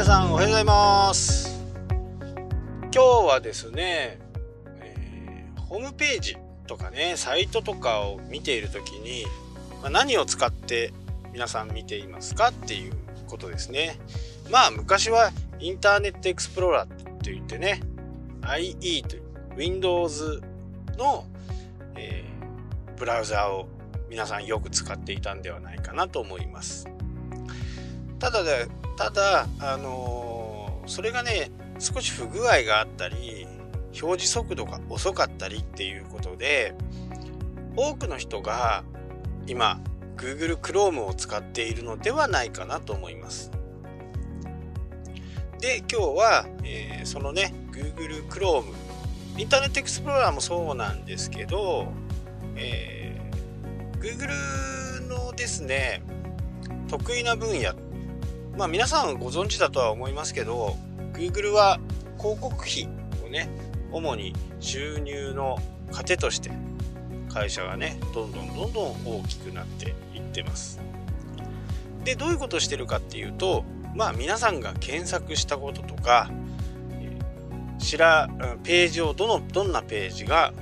皆さんおはようございます。今日はですね、えー、ホームページとかねサイトとかを見ている時に、まあ、何を使って皆さん見ていますかっていうことですね。まあ昔はインターネットエクスプローラーって言ってね IE という Windows の、えー、ブラウザを皆さんよく使っていたんではないかなと思います。ただでただあの、それがね少し不具合があったり表示速度が遅かったりっていうことで多くの人が今 Google Chrome を使っているのではないかなと思います。で今日は、えー、そのね Google Chrome インターネットエクスプローラーもそうなんですけど、えー、Google のですね得意な分野っまあ皆さんご存知だとは思いますけど Google は広告費をね主に収入の糧として会社がねどんどんどんどん大きくなっていってます。でどういうことをしてるかっていうとまあ皆さんが検索したこととかしらページをどのどんなページが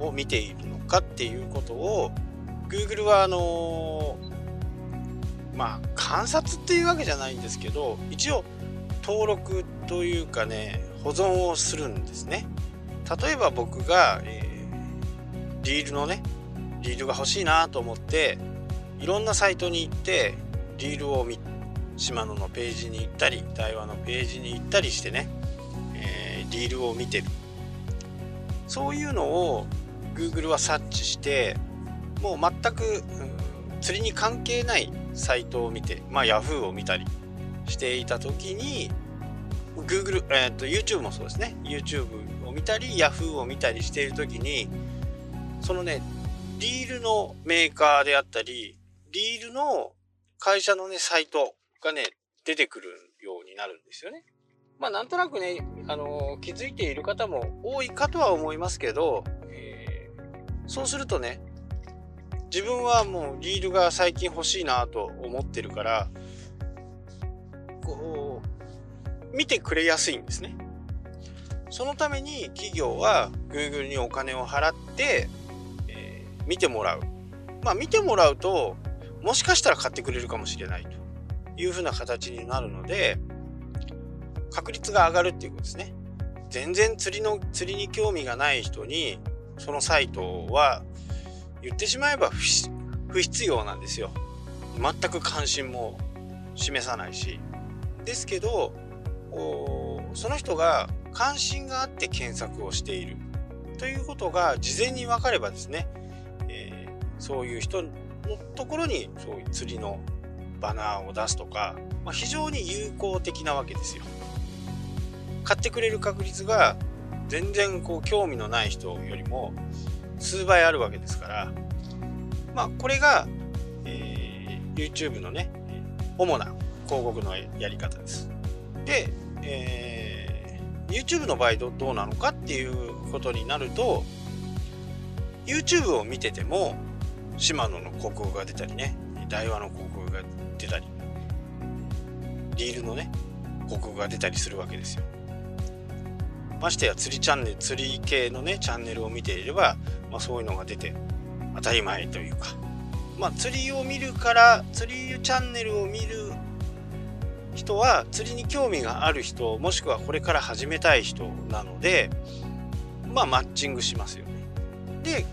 を見ているのかっていうことを Google はあのまあ観察っていうわけじゃないんですけど一応登録というかね保存をするんですね。例えば僕が、えー、リールのねリールが欲しいなと思っていろんなサイトに行ってリールを見島野のページに行ったり台湾のページに行ったりしてねリールを見てる。そういうのを Google は察知してもう全く、釣りに関係ないサイトを見てまあ Yahoo を見たりしていた時に Google、えー、と YouTube もそうですね YouTube を見たり Yahoo を見たりしている時にそのねリールのメーカーであったりリールの会社のねサイトがね出てくるようになるんですよね。まあなんとなくね、あのー、気づいている方も多いかとは思いますけど、えー、そうするとね、自分はもうリールが最近欲しいなと思ってるから、こう、見てくれやすいんですね。そのために企業は Google にお金を払って、えー、見てもらう。まあ見てもらうと、もしかしたら買ってくれるかもしれないというふうな形になるので、確率が上がるっていうことですね。全然釣りの釣りに興味がない人にそのサイトは言ってしまえば不必要なんですよ。全く関心も示さないし。ですけどその人が関心があって検索をしているということが事前に分かればですね、えー、そういう人のところにそういう釣りのバナーを出すとか、まあ、非常に有効的なわけですよ。買ってくれる確率が全然こう興味のない人よりも数倍あるわけですからまあこれが、えー、YouTube のね主な広告のやり方です。で、えー、YouTube の場合どどうなのかっていうことになると YouTube を見ててもシマノの広告が出たりね台湾の広告が出たりリールのね広告が出たりするわけですよ。ましてや釣りチャンネル釣り系のねチャンネルを見ていれば、まあ、そういうのが出て当たり前というか、まあ、釣りを見るから釣りチャンネルを見る人は釣りに興味がある人もしくはこれから始めたい人なのでまあマッチングしますよね。で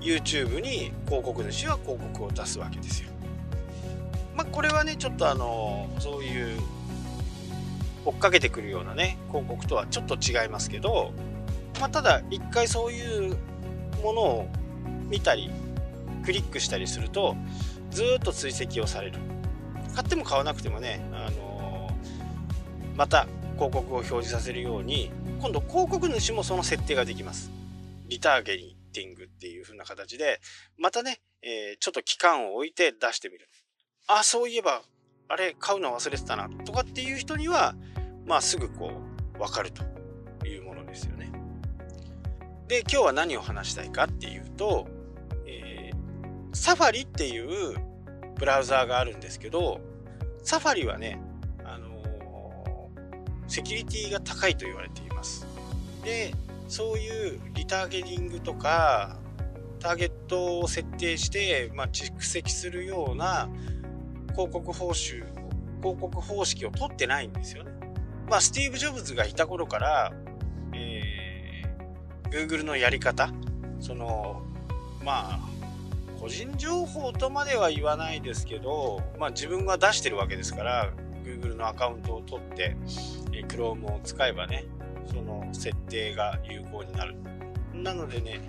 YouTube に広告主は広告を出すわけですよ。まあこれはねちょっとあのそういう追っかけてくるようなね広告とはちょっと違いますけど、まあ、ただ一回そういうものを見たりクリックしたりするとずっと追跡をされる。買っても買わなくてもね、あのー、また広告を表示させるように今度広告主もその設定ができます。リターゲリティングっていう風な形でまたね、えー、ちょっと期間を置いて出してみる。あそういえばあれ買うの忘れてたなとかっていう人にはまあすぐこう分かるというものですよね。で今日は何を話したいかっていうと、えー、サファリっていうブラウザーがあるんですけどサファリはね、あのセキュリティが高いと言われていますでそういうリターゲティングとかターゲットを設定して、まあ、蓄積するような広告報酬広告方式を取ってないんですよね。まあ、スティーブ・ジョブズがいた頃から、えー、Google のやり方、その、まあ、個人情報とまでは言わないですけど、まあ、自分が出してるわけですから、Google のアカウントを取って、え Chrome を使えばね、その設定が有効になる。なのでね、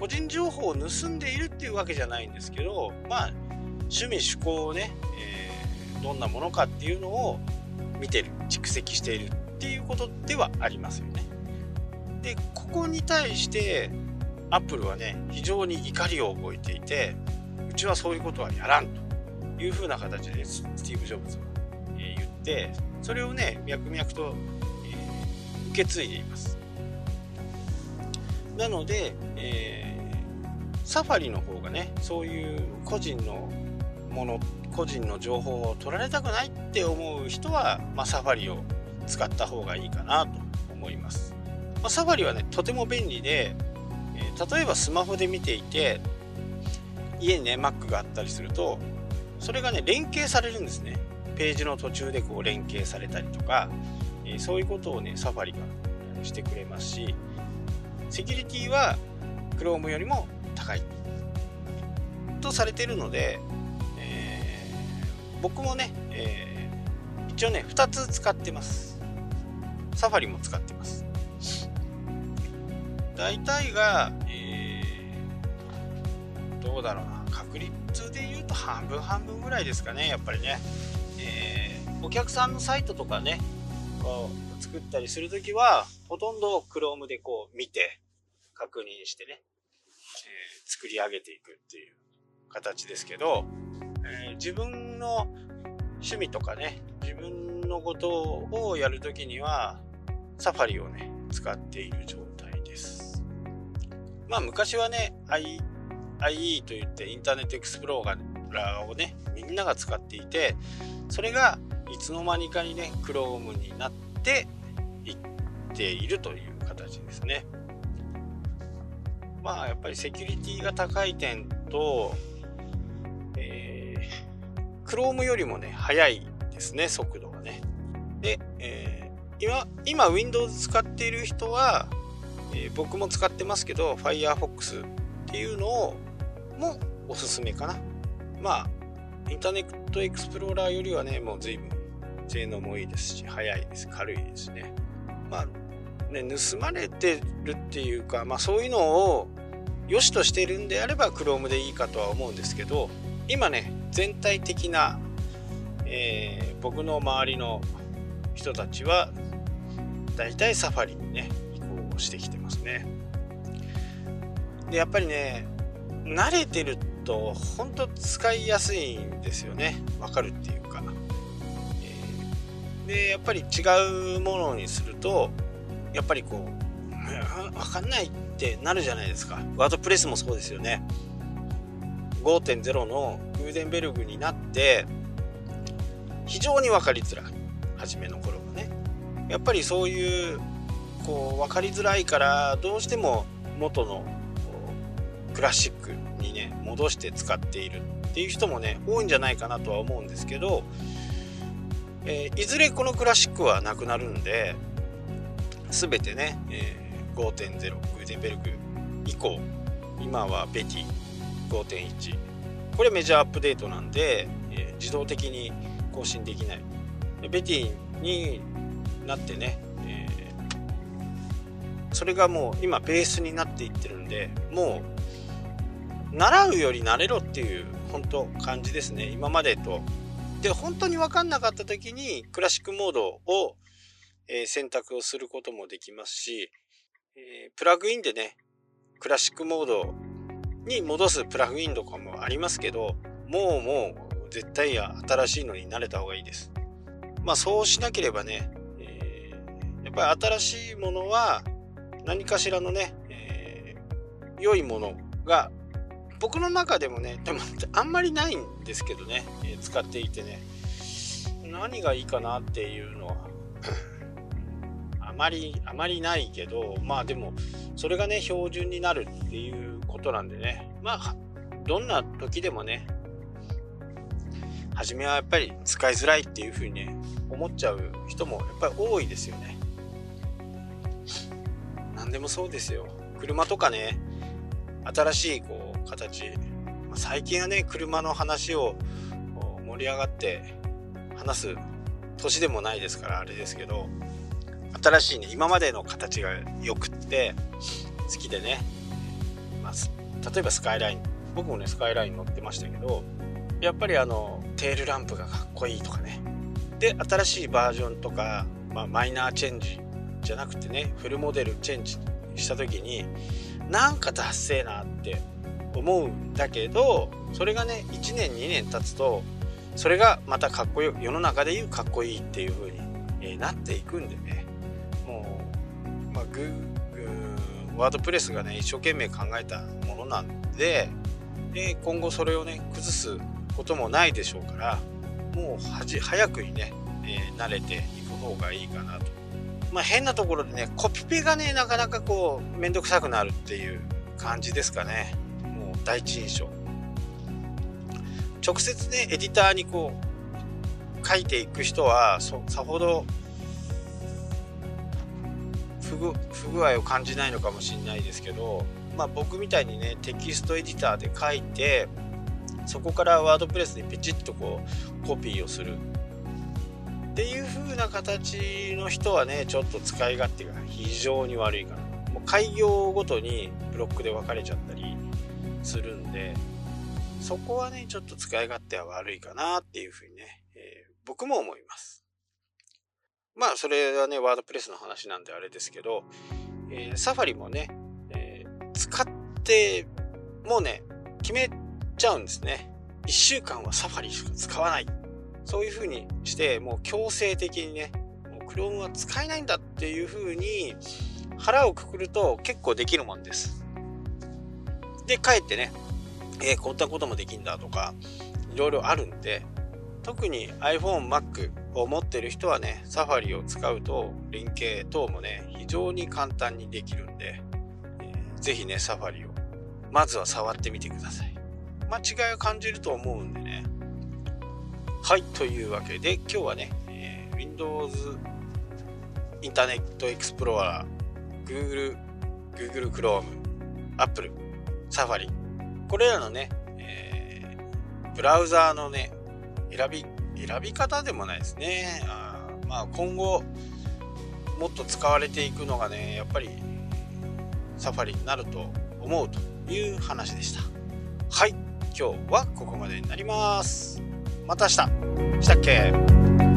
個人情報を盗んでいるっていうわけじゃないんですけど、まあ、趣味趣向をね、えー、どんなものかっていうのを見てる蓄積しているっていうことではありますよね。でここに対してアップルはね非常に怒りを覚えていてうちはそういうことはやらんというふうな形でスティーブ・ジョブズは、言ってそれをね脈々と、受け継いでいます。なので、えー、サファリの方がねそういう個人のもの個人の情報を取られたくないって思う人は、まあ、サファリを使った方がいいかなと思います、まあ、サファリはねとても便利で、えー、例えばスマホで見ていて家にね Mac があったりするとそれがね連携されるんですね。ページの途中でこう連携されたりとか、えー、そういうことをねサファリがしてくれますしセキュリティは Chrome よりも高い。とされているので僕もね、えー、一応ね2つ使ってます。サファリも使ってます。大体が、えー、どうだろうな。確率で言うと半分半分ぐらいですかねやっぱりね、えー、お客さんのサイトとかねこう作ったりするときはほとんど Chrome でこう見て確認してね、えー、作り上げていくっていう形ですけどえー、自分の趣味とかね自分のことをやるときにはサファリをね使っている状態です。まあ昔はね IE といってインターネットエクスプローラーをねみんなが使っていてそれがいつの間にかにね Chrome になっていっているという形ですね。まあやっぱりセキュリティが高い点と Chrome よりもね、速いですね、速度がね。で、えー、今、今 Windows 使っている人は、えー、僕も使ってますけど、Firefox っていうのをもおすすめかな。まあ、インターネットエクスプローラーよりはね、もう随分性能もいいですし、速いです。軽いですね。まあ、ね、盗まれてるっていうか、まあそういうのを良しとしてるんであれば Chrome でいいかとは思うんですけど、今ね、全体的な、えー、僕の周りの人たちはだいたいサファリにね移行してきてますね。でやっぱりね慣れてると本当使いやすいんですよね。わかるっていうか、え、でやっぱり違うものにするとやっぱりこうわかんないってなるじゃないですか。ワードプレスもそうですよね。5.0のグーデンベルグになって非常に分かりづらい初めの頃はね。やっぱりそういうこう分かりづらいからどうしても元のクラシックにね戻して使っているっていう人もね多いんじゃないかなとは思うんですけど、えー、いずれこのクラシックはなくなるんで全てね、えー、5.0グーデンベルグ以降今はベティ5.1これメジャーアップデートなんで、えー、自動的に更新できない。ベティになってね、えー、それがもう今ベースになっていってるんでもう習うより慣れろっていう本当感じですね。今までと。で本当に分かんなかった時にクラシックモードを、え、選択をすることもできますし、えー、プラグインでねクラシックモードに戻すプラグインとかもありますけど、もうもう絶対新しいのに慣れた方がいいです。まあそうしなければね、えー、やっぱり新しいものは何かしらのね、えー、良いものが僕の中でもね、でもあんまりないんですけどね、えー、使っていてね、何がいいかなっていうのはあまりあまりないけどまあでもそれがね標準になるっていうことなんでね。まあどんな時でもね初めはやっぱり使いづらいっていうふうにね思っちゃう人もやっぱり多いですよね。何でもそうですよ。車とかね新しいこう形最近はね車の話を盛り上がって話す年でもないですからあれですけど新しいね今までの形がよくって好きでね、まあ、例えばスカイライン。僕もねスカイライン乗ってましたけどやっぱりあのテールランプがかっこいいとかね。で新しいバージョンとか、まあ、マイナーチェンジじゃなくてねフルモデルチェンジした時になんか達成なって思うんだけどそれがね1年2年経つとそれがまたかっこよ世の中でいうかっこいいっていう風に、なっていくんでね、まあ、グワードプレスがね一生懸命考えたものなんでで今後それをね崩すこともないでしょうからもうはじ早くにね、えー、慣れていく方がいいかなと。まあ、変なところでねコピペがねなかなかこう面倒くさくなるっていう感じですかねもう第一印象直接ねエディターにこう書いていく人はさほど不具合を感じないのかもしれないですけど、まあ、僕みたいにねテキストエディターで書いてそこからワードプレスにピチッとこうコピーをする。っていう風な形の人はねちょっと使い勝手が非常に悪いかなもう開業ごとにブロックで分かれちゃったりするんでそこはねちょっと使い勝手は悪いかなっていう風にね、えー、僕も思います。まあそれはねワードプレスの話なんであれですけど、えー、サファリもね、えー、使ってもうね決めちゃうんですね。1週間はサファリしか使わない。そういうふうにしてもう強制的にねもう Chrome は使えないんだっていうふうに腹をくくると結構できるもんです。でかえってね、えー、こんなこともできんだとかいろいろあるんで特に iPhone、Mac を持ってる人はね、サファリを使うと連携等もね、非常に簡単にできるんで、えー、ぜひね、サファリをまずは触ってみてください。間違いを感じると思うんでね。はい、というわけで今日はね、えー、Windows インターネットエクスプローラー、Google、Google Chrome、Apple、Safari、これらのね、えー、ブラウザーのね、選び、選び方でもないですね。あまあ今後、もっと使われていくのがね、やっぱりサファリになると思うという話でした。はい、今日はここまでになります。また明日したっけ？